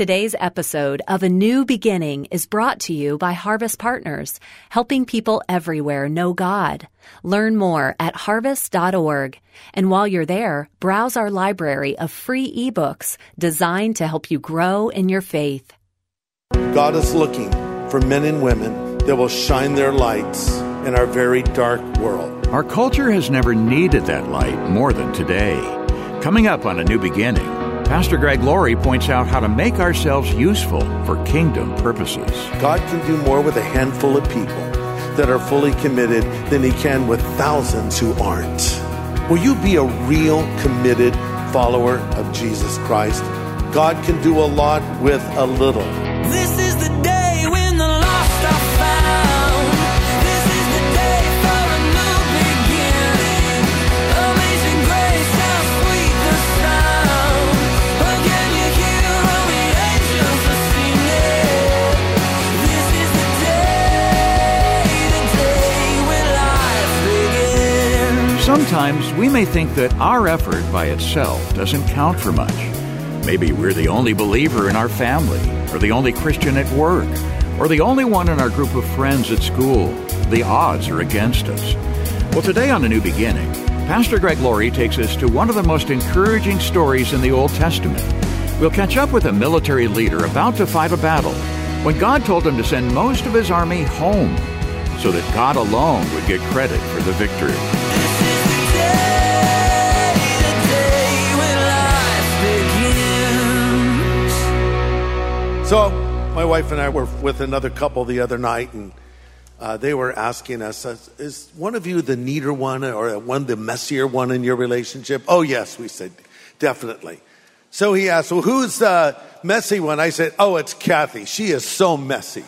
Today's episode of A New Beginning is brought to you by Harvest Partners, helping people everywhere know God. Learn more at harvest.org. And while you're there, browse our library of free ebooks designed to help you grow in your faith. God is looking for men and women that will shine their lights in our very dark world. Our culture has never needed that light more than today. Coming up on A New Beginning, Pastor Greg Laurie points out how to make ourselves useful for kingdom purposes. God can do more with a handful of people that are fully committed than he can with thousands who aren't. Will you be a real committed follower of Jesus Christ? God can do a lot with a little. This is the day Sometimes we may think that our effort by itself doesn't count for much. Maybe we're the only believer in our family, or the only Christian at work, or the only one in our group of friends at school. The odds are against us. Well, today on A New Beginning, Pastor Greg Laurie takes us to one of the most encouraging stories in the Old Testament. We'll catch up with a military leader about to fight a battle when God told him to send most of his army home so that God alone would get credit for the victory. So, my wife and I were with another couple the other night, and uh, they were asking us, uh, Is one of you the neater one or one the messier one in your relationship? Oh, yes, we said, definitely. So he asked, Well, who's the messy one? I said, Oh, it's Kathy. She is so messy.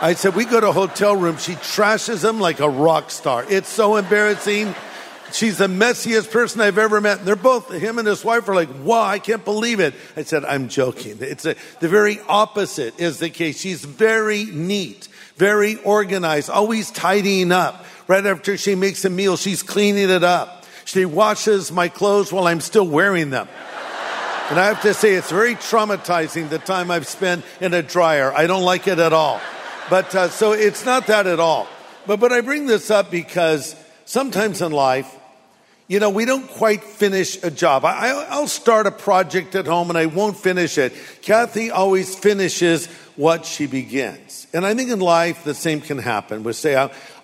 I said, We go to a hotel room, she trashes them like a rock star. It's so embarrassing. She's the messiest person I've ever met. And they're both, him and his wife are like, wow, I can't believe it. I said, I'm joking. It's a, the very opposite is the case. She's very neat, very organized, always tidying up. Right after she makes a meal, she's cleaning it up. She washes my clothes while I'm still wearing them. And I have to say, it's very traumatizing the time I've spent in a dryer. I don't like it at all. But uh, so it's not that at all. But, but I bring this up because sometimes in life, you know, we don't quite finish a job. I, I- I'll start a project at home and I won't finish it. Kathy always finishes what she begins. And I think in life, the same can happen. We say,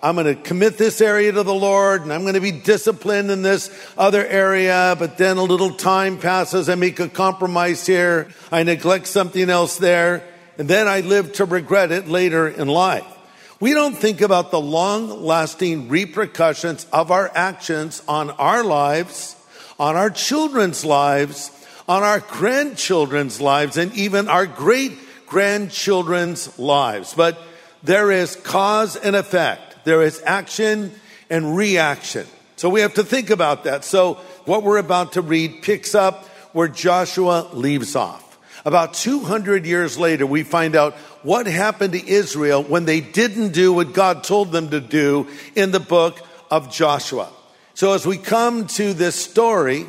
I'm going to commit this area to the Lord and I'm going to be disciplined in this other area, but then a little time passes. I make a compromise here. I neglect something else there. And then I live to regret it later in life. We don't think about the long lasting repercussions of our actions on our lives, on our children's lives, on our grandchildren's lives, and even our great grandchildren's lives. But there is cause and effect. There is action and reaction. So we have to think about that. So what we're about to read picks up where Joshua leaves off. About 200 years later, we find out what happened to Israel when they didn't do what God told them to do in the book of Joshua. So as we come to this story,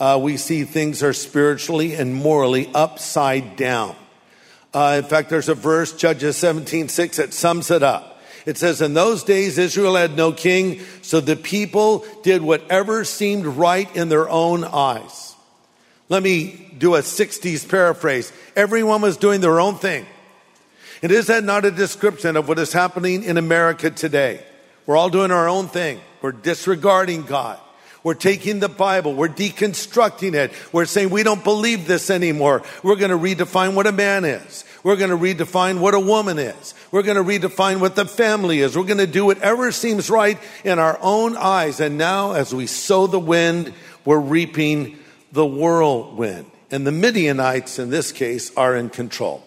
uh, we see things are spiritually and morally upside down. Uh, in fact, there's a verse, Judges 17, 6, that sums it up. It says, In those days, Israel had no king, so the people did whatever seemed right in their own eyes. Let me do a 60s paraphrase. Everyone was doing their own thing. And is that not a description of what is happening in America today? We're all doing our own thing. We're disregarding God. We're taking the Bible. We're deconstructing it. We're saying we don't believe this anymore. We're going to redefine what a man is. We're going to redefine what a woman is. We're going to redefine what the family is. We're going to do whatever seems right in our own eyes. And now, as we sow the wind, we're reaping the whirlwind. And the Midianites, in this case, are in control.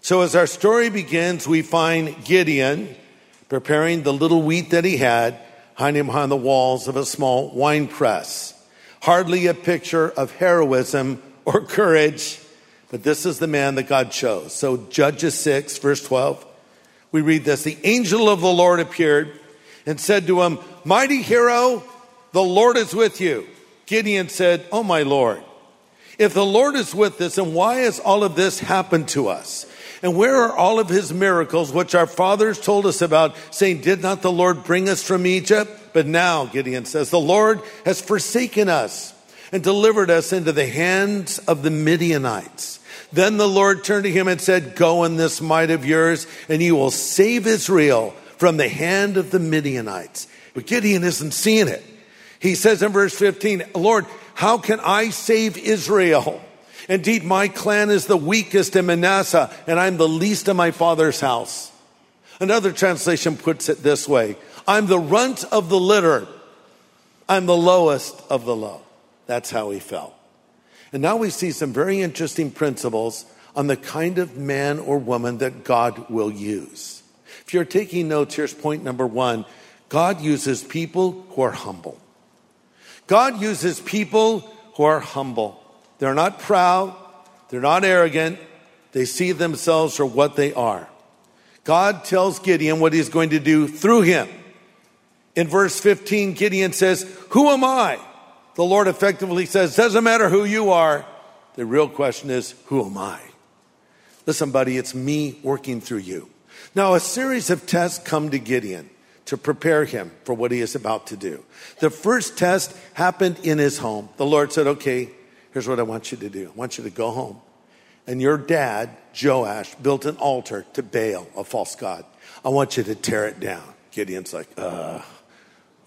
So as our story begins, we find Gideon preparing the little wheat that he had, hiding behind the walls of a small wine press. Hardly a picture of heroism or courage, but this is the man that God chose. So Judges 6, verse 12, we read this. The angel of the Lord appeared and said to him, Mighty hero, the Lord is with you. Gideon said, Oh, my Lord. If the Lord is with us, and why has all of this happened to us? And where are all of his miracles, which our fathers told us about, saying, Did not the Lord bring us from Egypt? But now, Gideon says, the Lord has forsaken us and delivered us into the hands of the Midianites. Then the Lord turned to him and said, Go in this might of yours, and you will save Israel from the hand of the Midianites. But Gideon isn't seeing it. He says in verse 15, Lord, how can I save Israel? Indeed, my clan is the weakest in Manasseh, and I'm the least in my father's house. Another translation puts it this way I'm the runt of the litter, I'm the lowest of the low. That's how he felt. And now we see some very interesting principles on the kind of man or woman that God will use. If you're taking notes, here's point number one God uses people who are humble. God uses people who are humble. They're not proud, they're not arrogant, they see themselves for what they are. God tells Gideon what he's going to do through him. In verse 15, Gideon says, Who am I? The Lord effectively says, Doesn't matter who you are. The real question is, Who am I? Listen, buddy, it's me working through you. Now, a series of tests come to Gideon to prepare him for what he is about to do. The first test happened in his home. The Lord said, Okay, here's what I want you to do I want you to go home. And your dad, Joash, built an altar to Baal, a false god. I want you to tear it down. Gideon's like, uh,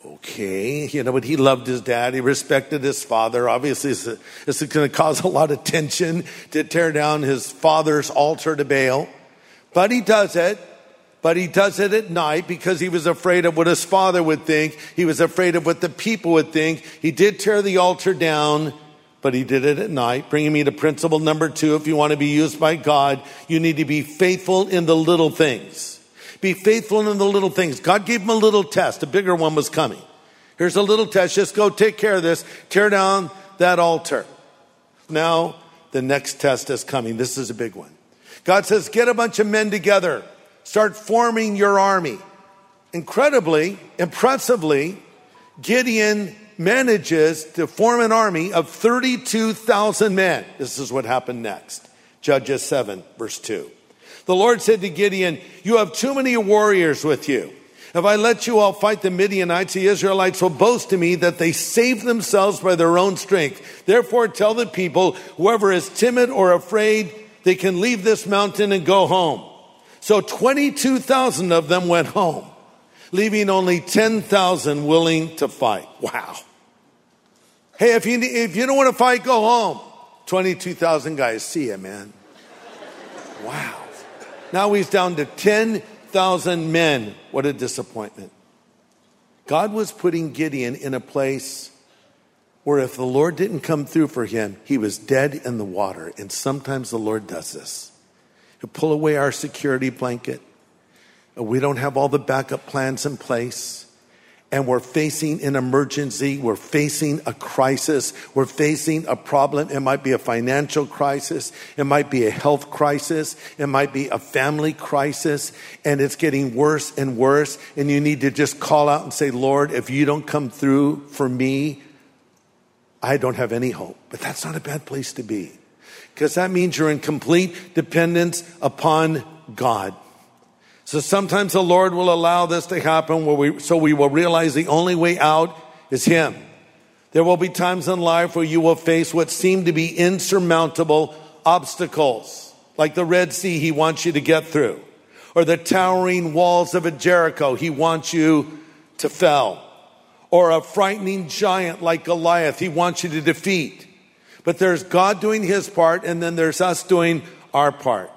okay. You know, but he loved his dad. He respected his father. Obviously, this is going to cause a lot of tension to tear down his father's altar to Baal. But he does it. But he does it at night because he was afraid of what his father would think. He was afraid of what the people would think. He did tear the altar down, but he did it at night. Bringing me to principle number two. If you want to be used by God, you need to be faithful in the little things. Be faithful in the little things. God gave him a little test. A bigger one was coming. Here's a little test. Just go take care of this. Tear down that altar. Now, the next test is coming. This is a big one. God says, get a bunch of men together. Start forming your army. Incredibly, impressively, Gideon manages to form an army of 32,000 men. This is what happened next. Judges 7, verse 2. The Lord said to Gideon, You have too many warriors with you. If I let you all fight the Midianites, the Israelites will boast to me that they saved themselves by their own strength. Therefore, tell the people, whoever is timid or afraid, they can leave this mountain and go home. So 22,000 of them went home, leaving only 10,000 willing to fight. Wow. Hey, if you, if you don't want to fight, go home. 22,000 guys. See ya, man. Wow. Now he's down to 10,000 men. What a disappointment. God was putting Gideon in a place where if the Lord didn't come through for him, he was dead in the water. And sometimes the Lord does this. He'll pull away our security blanket. We don't have all the backup plans in place and we're facing an emergency, we're facing a crisis, we're facing a problem. It might be a financial crisis, it might be a health crisis, it might be a family crisis, and it's getting worse and worse. And you need to just call out and say, Lord, if you don't come through for me, I don't have any hope. But that's not a bad place to be because that means you're in complete dependence upon God. So sometimes the Lord will allow this to happen where we, so we will realize the only way out is Him. There will be times in life where you will face what seem to be insurmountable obstacles, like the Red Sea He wants you to get through, or the towering walls of a Jericho He wants you to fell, or a frightening giant like Goliath He wants you to defeat. But there's God doing His part, and then there's us doing our part.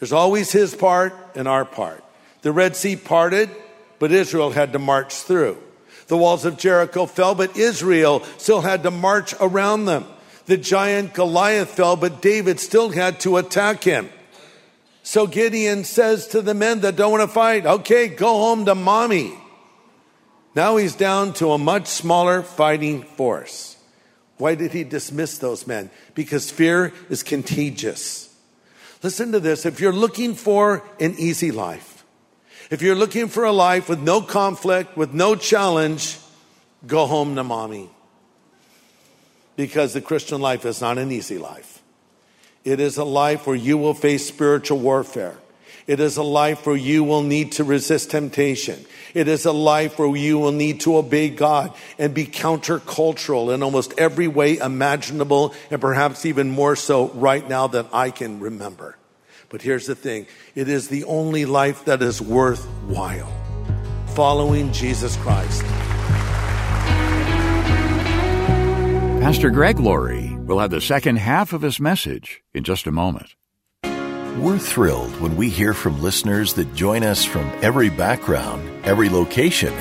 There's always his part and our part. The Red Sea parted, but Israel had to march through. The walls of Jericho fell, but Israel still had to march around them. The giant Goliath fell, but David still had to attack him. So Gideon says to the men that don't want to fight, okay, go home to mommy. Now he's down to a much smaller fighting force. Why did he dismiss those men? Because fear is contagious. Listen to this. If you're looking for an easy life, if you're looking for a life with no conflict, with no challenge, go home to mommy. because the Christian life is not an easy life. It is a life where you will face spiritual warfare. It is a life where you will need to resist temptation. It is a life where you will need to obey God and be countercultural in almost every way imaginable, and perhaps even more so right now than I can remember. But here's the thing it is the only life that is worthwhile following Jesus Christ. Pastor Greg Laurie will have the second half of his message in just a moment. We're thrilled when we hear from listeners that join us from every background, every location,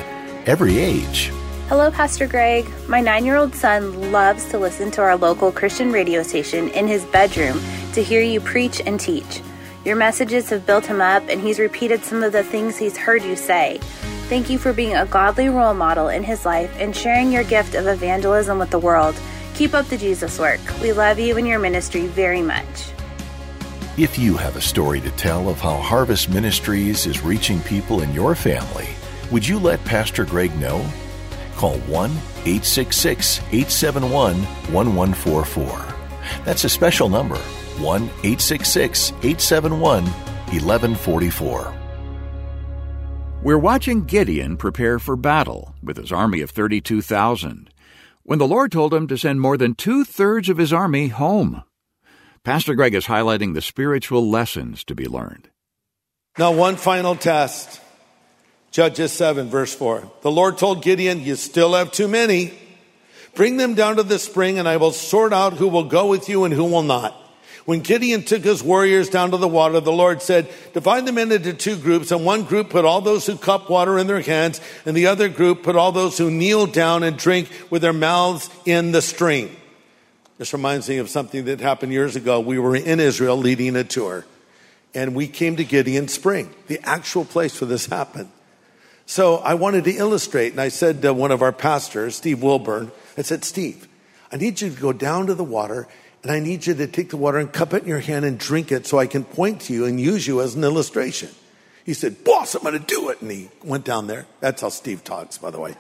every age. Hello, Pastor Greg. My nine year old son loves to listen to our local Christian radio station in his bedroom to hear you preach and teach. Your messages have built him up, and he's repeated some of the things he's heard you say. Thank you for being a godly role model in his life and sharing your gift of evangelism with the world. Keep up the Jesus work. We love you and your ministry very much. If you have a story to tell of how Harvest Ministries is reaching people in your family, would you let Pastor Greg know? Call 1 866 871 1144. That's a special number 1 866 871 1144. We're watching Gideon prepare for battle with his army of 32,000 when the Lord told him to send more than two thirds of his army home. Pastor Greg is highlighting the spiritual lessons to be learned. Now, one final test. Judges 7, verse 4. The Lord told Gideon, You still have too many. Bring them down to the spring, and I will sort out who will go with you and who will not. When Gideon took his warriors down to the water, the Lord said, Divide them into two groups, and one group put all those who cup water in their hands, and the other group put all those who kneel down and drink with their mouths in the stream. This reminds me of something that happened years ago. We were in Israel leading a tour, and we came to Gideon Spring, the actual place where this happened. So I wanted to illustrate, and I said to one of our pastors, Steve Wilburn, I said, Steve, I need you to go down to the water, and I need you to take the water and cup it in your hand and drink it so I can point to you and use you as an illustration. He said, Boss, I'm going to do it. And he went down there. That's how Steve talks, by the way.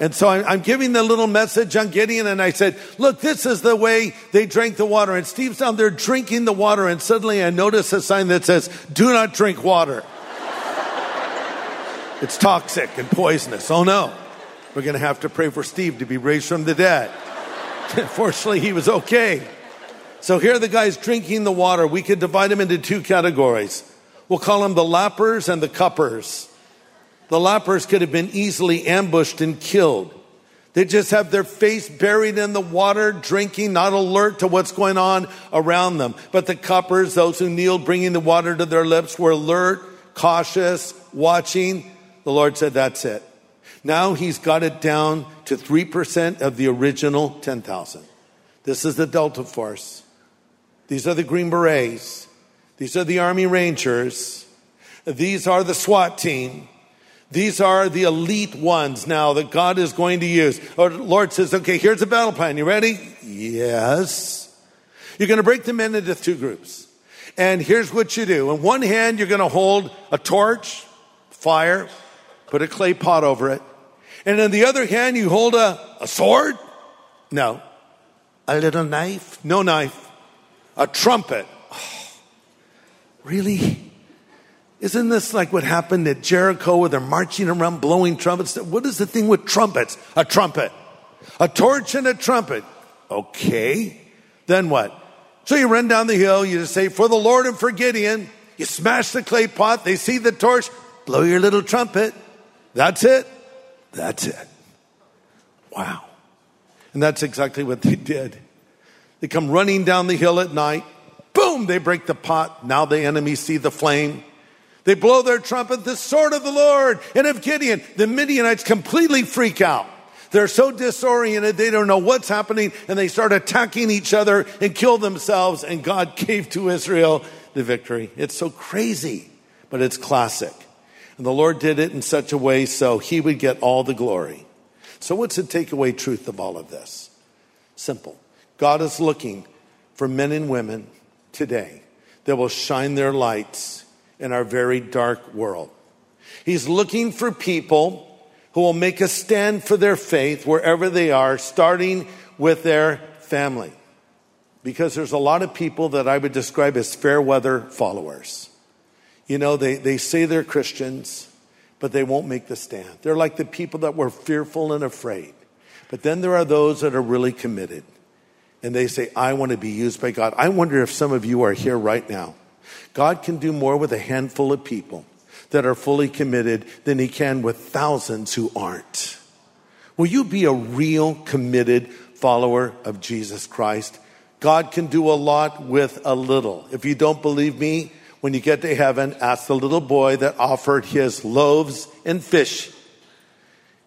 And so I'm, giving the little message on Gideon, and I said, Look, this is the way they drank the water. And Steve's down there drinking the water, and suddenly I notice a sign that says, Do not drink water. it's toxic and poisonous. Oh no. We're going to have to pray for Steve to be raised from the dead. Fortunately, he was okay. So here are the guy's drinking the water. We could divide them into two categories. We'll call them the lappers and the cuppers. The lappers could have been easily ambushed and killed. They just have their face buried in the water, drinking, not alert to what's going on around them. But the cuppers, those who kneeled, bringing the water to their lips, were alert, cautious, watching. The Lord said, That's it. Now he's got it down to 3% of the original 10,000. This is the Delta Force. These are the Green Berets. These are the Army Rangers. These are the SWAT team. These are the elite ones now that God is going to use. Oh, Our Lord says, okay, here's the battle plan. You ready? Yes. You're going to break them into two groups. And here's what you do. In one hand, you're going to hold a torch, fire, put a clay pot over it. And in the other hand, you hold a, a sword? No. A little knife? No knife. A trumpet. Oh, really? Isn't this like what happened at Jericho where they're marching around blowing trumpets? What is the thing with trumpets? A trumpet. A torch and a trumpet. Okay. Then what? So you run down the hill, you just say, For the Lord and for Gideon. You smash the clay pot, they see the torch, blow your little trumpet. That's it. That's it. Wow. And that's exactly what they did. They come running down the hill at night. Boom, they break the pot. Now the enemy see the flame. They blow their trumpet, the sword of the Lord. And of Gideon, the Midianites completely freak out. They're so disoriented, they don't know what's happening, and they start attacking each other and kill themselves, and God gave to Israel the victory. It's so crazy, but it's classic. And the Lord did it in such a way so he would get all the glory. So, what's the takeaway truth of all of this? Simple. God is looking for men and women today that will shine their lights in our very dark world. He's looking for people who will make a stand for their faith wherever they are, starting with their family. Because there's a lot of people that I would describe as fair weather followers. You know, they, they say they're Christians, but they won't make the stand. They're like the people that were fearful and afraid. But then there are those that are really committed. And they say, I want to be used by God. I wonder if some of you are here right now. God can do more with a handful of people that are fully committed than he can with thousands who aren't. Will you be a real committed follower of Jesus Christ? God can do a lot with a little. If you don't believe me, when you get to heaven, ask the little boy that offered his loaves and fish.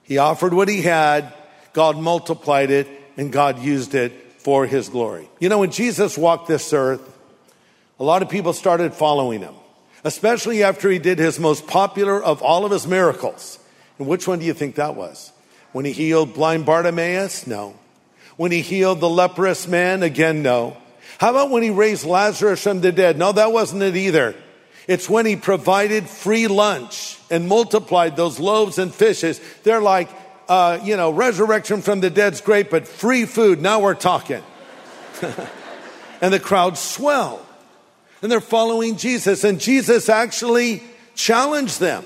He offered what he had, God multiplied it, and God used it for his glory. You know, when Jesus walked this earth, a lot of people started following him, especially after he did his most popular of all of his miracles. And which one do you think that was? When he healed blind Bartimaeus? No. When he healed the leprous man? Again, no. How about when he raised Lazarus from the dead? No, that wasn't it either. It's when he provided free lunch and multiplied those loaves and fishes. They're like, uh, you know, resurrection from the dead's great, but free food, now we're talking. and the crowd swell. And they're following Jesus. And Jesus actually challenged them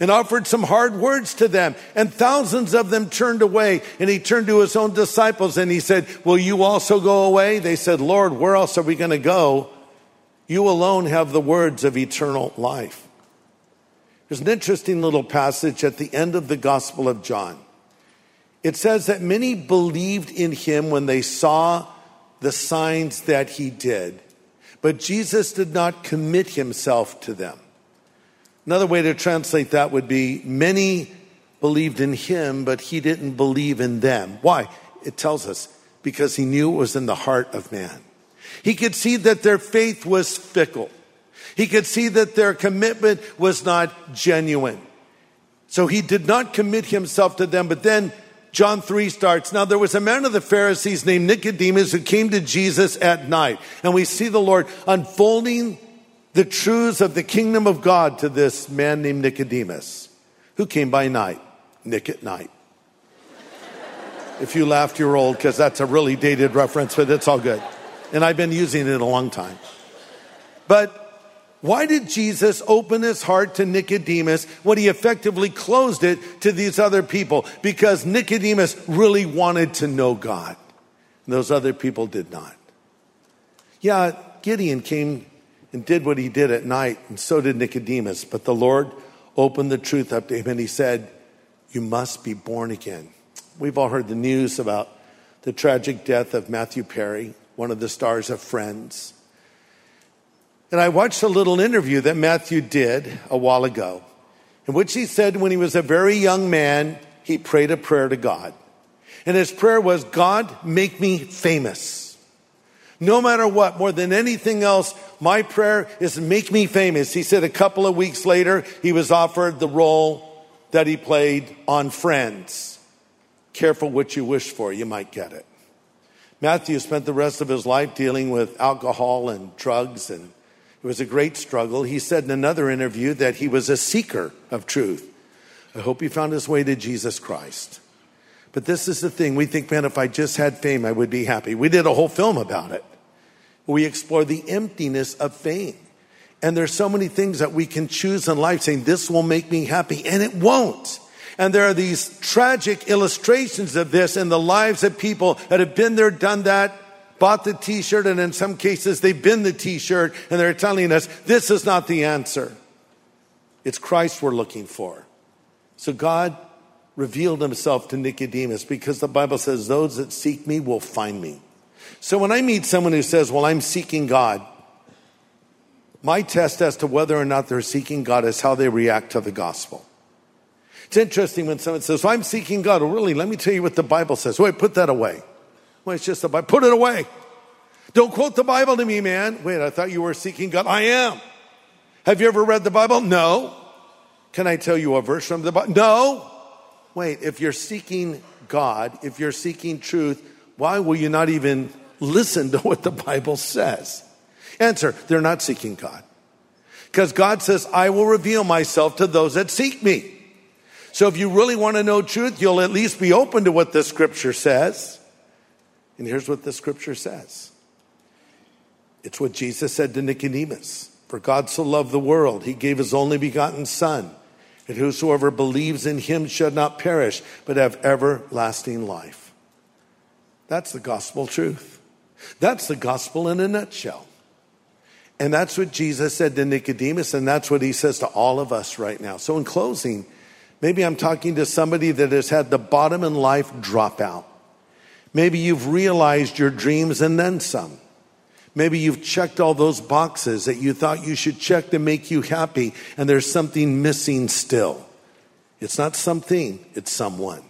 and offered some hard words to them. And thousands of them turned away. And he turned to his own disciples and he said, Will you also go away? They said, Lord, where else are we going to go? You alone have the words of eternal life. There's an interesting little passage at the end of the Gospel of John. It says that many believed in him when they saw the signs that he did, but Jesus did not commit himself to them. Another way to translate that would be many believed in him, but he didn't believe in them. Why? It tells us because he knew it was in the heart of man. He could see that their faith was fickle. He could see that their commitment was not genuine. So he did not commit himself to them. But then John 3 starts. Now there was a man of the Pharisees named Nicodemus who came to Jesus at night. And we see the Lord unfolding the truths of the kingdom of God to this man named Nicodemus, who came by night, Nick at night. if you laughed, you're old because that's a really dated reference, but it's all good. And I've been using it a long time. But why did Jesus open his heart to Nicodemus when he effectively closed it to these other people? Because Nicodemus really wanted to know God. And those other people did not. Yeah, Gideon came and did what he did at night, and so did Nicodemus. But the Lord opened the truth up to him and he said, You must be born again. We've all heard the news about the tragic death of Matthew Perry, one of the stars of Friends. And I watched a little interview that Matthew did a while ago, in which he said when he was a very young man, he prayed a prayer to God. And his prayer was, God, make me famous. No matter what, more than anything else, my prayer is make me famous. He said a couple of weeks later, he was offered the role that he played on Friends. Careful what you wish for, you might get it. Matthew spent the rest of his life dealing with alcohol and drugs and it was a great struggle. He said in another interview that he was a seeker of truth. I hope he found his way to Jesus Christ. But this is the thing. We think, man, if I just had fame, I would be happy. We did a whole film about it. We explore the emptiness of fame. And there's so many things that we can choose in life saying, this will make me happy, and it won't. And there are these tragic illustrations of this in the lives of people that have been there, done that, bought the t-shirt and in some cases they've been the t-shirt and they're telling us this is not the answer. It's Christ we're looking for. So God revealed himself to Nicodemus because the Bible says those that seek me will find me. So when I meet someone who says, well, I'm seeking God, my test as to whether or not they're seeking God is how they react to the gospel. It's interesting when someone says, well, I'm seeking God. Well, really, let me tell you what the Bible says. Wait, put that away. Well, it's just the Bible. Put it away. Don't quote the Bible to me, man. Wait, I thought you were seeking God. I am. Have you ever read the Bible? No. Can I tell you a verse from the Bible? No. Wait, if you're seeking God, if you're seeking truth, why will you not even listen to what the Bible says? Answer, they're not seeking God. Because God says, I will reveal myself to those that seek me. So if you really want to know truth, you'll at least be open to what the scripture says. And here's what the scripture says it's what Jesus said to Nicodemus For God so loved the world, he gave his only begotten Son, that whosoever believes in him should not perish, but have everlasting life. That's the gospel truth. That's the gospel in a nutshell. And that's what Jesus said to Nicodemus, and that's what he says to all of us right now. So, in closing, maybe I'm talking to somebody that has had the bottom in life drop out. Maybe you've realized your dreams and then some. Maybe you've checked all those boxes that you thought you should check to make you happy, and there's something missing still. It's not something, it's someone.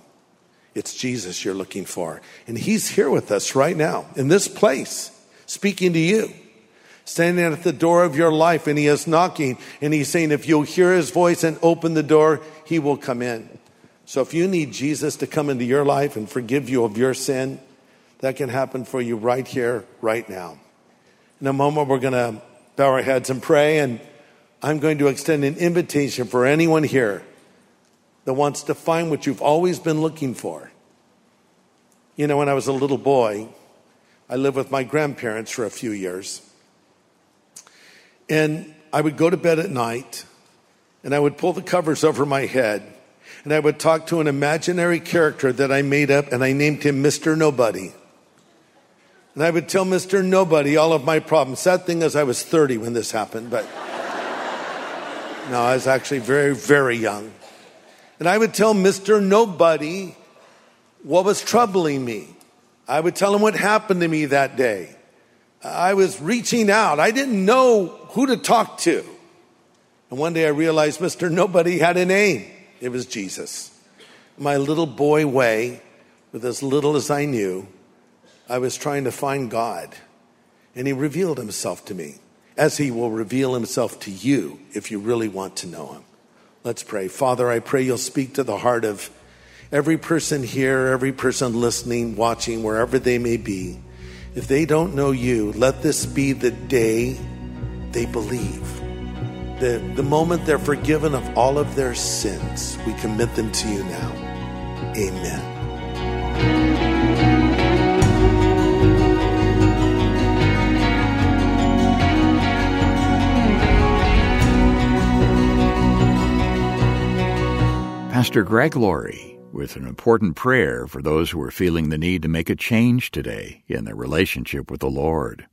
It's Jesus you're looking for. And He's here with us right now in this place, speaking to you, standing at the door of your life, and He is knocking, and He's saying, if you'll hear His voice and open the door, He will come in. So if you need Jesus to come into your life and forgive you of your sin, that can happen for you right here, right now. In a moment, we're going to bow our heads and pray, and I'm going to extend an invitation for anyone here that wants to find what you've always been looking for. You know, when I was a little boy, I lived with my grandparents for a few years. And I would go to bed at night and I would pull the covers over my head and I would talk to an imaginary character that I made up and I named him Mr. Nobody. And I would tell Mr. Nobody all of my problems. Sad thing is, I was 30 when this happened, but no, I was actually very, very young. And I would tell Mr. Nobody what was troubling me. I would tell him what happened to me that day. I was reaching out. I didn't know who to talk to. And one day I realized Mr. Nobody had a name. It was Jesus. My little boy way, with as little as I knew, I was trying to find God. And he revealed himself to me, as he will reveal himself to you if you really want to know him. Let's pray. Father, I pray you'll speak to the heart of every person here, every person listening, watching, wherever they may be. If they don't know you, let this be the day they believe. The, the moment they're forgiven of all of their sins, we commit them to you now. Amen. Pastor Greg Laurie with an important prayer for those who are feeling the need to make a change today in their relationship with the Lord.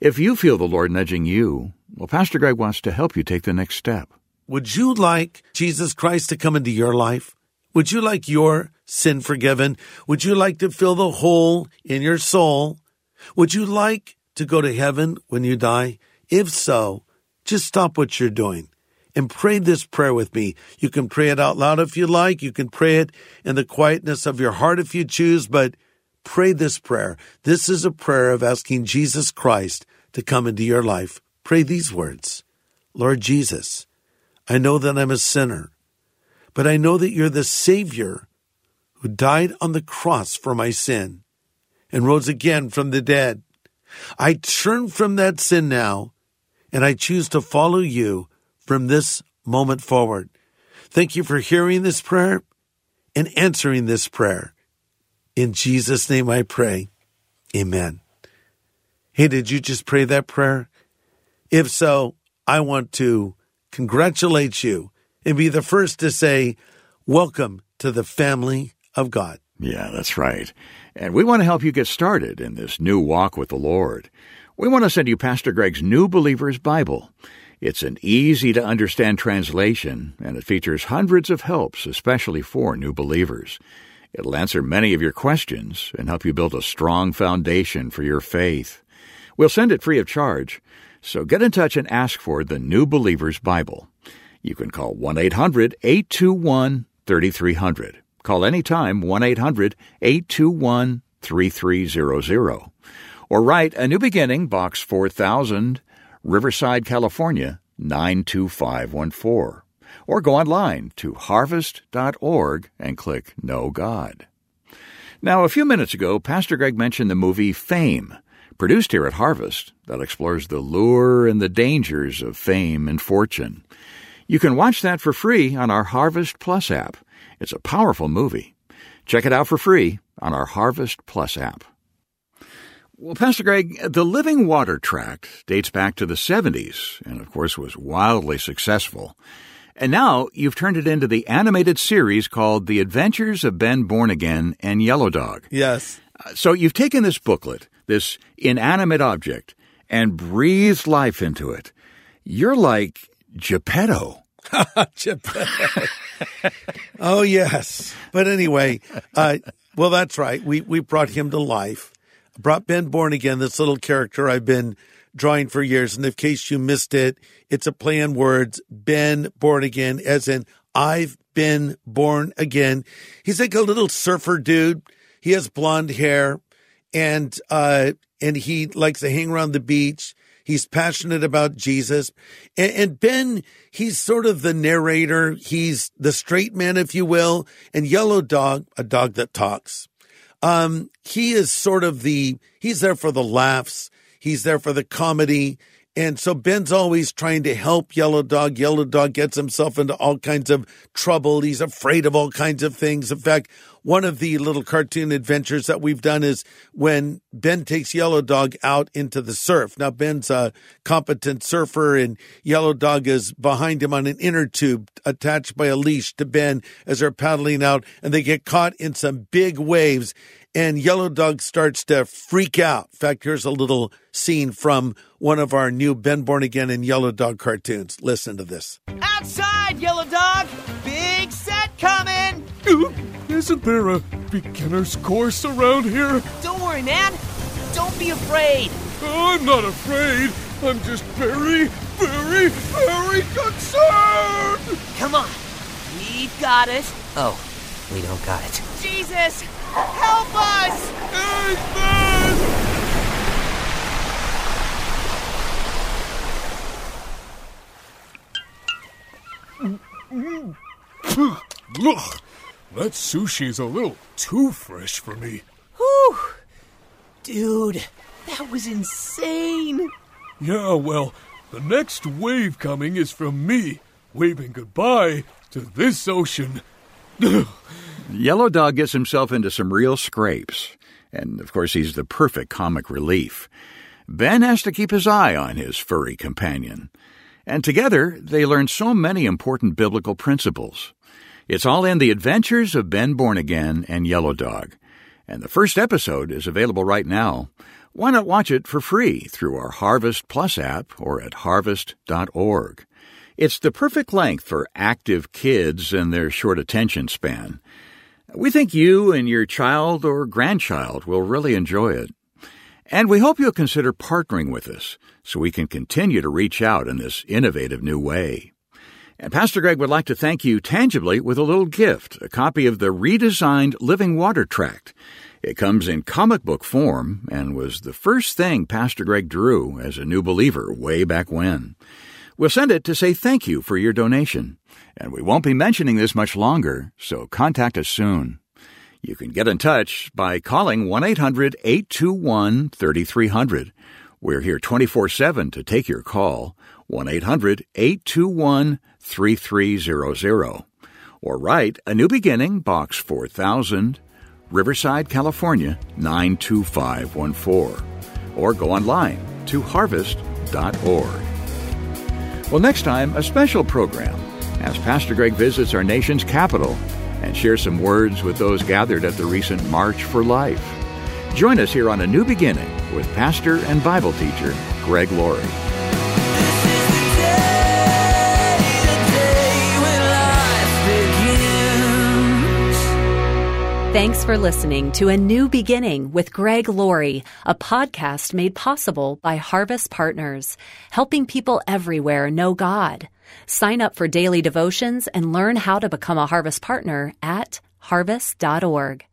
If you feel the Lord nudging you, well, Pastor Greg wants to help you take the next step. Would you like Jesus Christ to come into your life? Would you like your sin forgiven? Would you like to fill the hole in your soul? Would you like to go to heaven when you die? If so, just stop what you're doing and pray this prayer with me. You can pray it out loud if you like. You can pray it in the quietness of your heart if you choose, but pray this prayer. This is a prayer of asking Jesus Christ to come into your life. Pray these words Lord Jesus, I know that I'm a sinner, but I know that you're the Savior who died on the cross for my sin and rose again from the dead. I turn from that sin now, and I choose to follow you from this moment forward. Thank you for hearing this prayer and answering this prayer. In Jesus' name I pray. Amen. Hey, did you just pray that prayer? If so, I want to congratulate you and be the first to say, Welcome to the family of God. Yeah, that's right. And we want to help you get started in this new walk with the Lord. We want to send you Pastor Greg's New Believer's Bible. It's an easy to understand translation, and it features hundreds of helps, especially for new believers. It'll answer many of your questions and help you build a strong foundation for your faith. We'll send it free of charge, so get in touch and ask for the New Believer's Bible. You can call 1 800 821 3300. Call anytime 1 800 821 3300. Or write A New Beginning, Box 4000, Riverside, California 92514. Or go online to harvest.org and click Know God. Now, a few minutes ago, Pastor Greg mentioned the movie Fame, produced here at Harvest, that explores the lure and the dangers of fame and fortune. You can watch that for free on our Harvest Plus app. It's a powerful movie. Check it out for free on our Harvest Plus app. Well, Pastor Greg, the Living Water Tract dates back to the 70s and, of course, was wildly successful. And now you've turned it into the animated series called The Adventures of Ben Born Again and Yellow Dog. Yes. Uh, So you've taken this booklet, this inanimate object, and breathed life into it. You're like Geppetto. Geppetto. oh yes. But anyway, uh, well, that's right. We we brought him to life. Brought Ben Born Again, this little character I've been drawing for years. And in case you missed it, it's a play on words. Ben Born Again, as in I've been born again. He's like a little surfer dude. He has blonde hair, and uh, and he likes to hang around the beach. He's passionate about Jesus. And, and, Ben, he's sort of the narrator. He's the straight man, if you will. And Yellow Dog, a dog that talks. Um, he is sort of the, he's there for the laughs. He's there for the comedy. And so Ben's always trying to help Yellow Dog. Yellow Dog gets himself into all kinds of trouble. He's afraid of all kinds of things. In fact, one of the little cartoon adventures that we've done is when Ben takes Yellow Dog out into the surf. Now, Ben's a competent surfer, and Yellow Dog is behind him on an inner tube attached by a leash to Ben as they're paddling out, and they get caught in some big waves. And Yellow Dog starts to freak out. In fact, here's a little scene from one of our new Ben Born Again and Yellow Dog cartoons. Listen to this. Outside, Yellow Dog! Big set coming! Ooh, Isn't there a beginner's course around here? Don't worry, man. Don't be afraid. Oh, I'm not afraid. I'm just very, very, very concerned. Come on. We've got it. Oh, we don't got it. Jesus! Help us! Ethan! Ugh, that sushi's a little too fresh for me. Whew! Dude, that was insane! Yeah, well, the next wave coming is from me, waving goodbye to this ocean. Yellow Dog gets himself into some real scrapes. And of course, he's the perfect comic relief. Ben has to keep his eye on his furry companion. And together, they learn so many important biblical principles. It's all in The Adventures of Ben Born Again and Yellow Dog. And the first episode is available right now. Why not watch it for free through our Harvest Plus app or at harvest.org? It's the perfect length for active kids and their short attention span. We think you and your child or grandchild will really enjoy it. And we hope you'll consider partnering with us so we can continue to reach out in this innovative new way. And Pastor Greg would like to thank you tangibly with a little gift, a copy of the redesigned Living Water Tract. It comes in comic book form and was the first thing Pastor Greg drew as a new believer way back when. We'll send it to say thank you for your donation. And we won't be mentioning this much longer, so contact us soon. You can get in touch by calling 1 800 821 3300. We're here 24 7 to take your call. 1 800 821 3300. Or write A New Beginning, Box 4000, Riverside, California 92514. Or go online to harvest.org. Well, next time, a special program as Pastor Greg visits our nation's capital and shares some words with those gathered at the recent March for Life. Join us here on A New Beginning with pastor and Bible teacher Greg Laurie. Thanks for listening to A New Beginning with Greg Laurie, a podcast made possible by Harvest Partners, helping people everywhere know God. Sign up for daily devotions and learn how to become a Harvest Partner at harvest.org.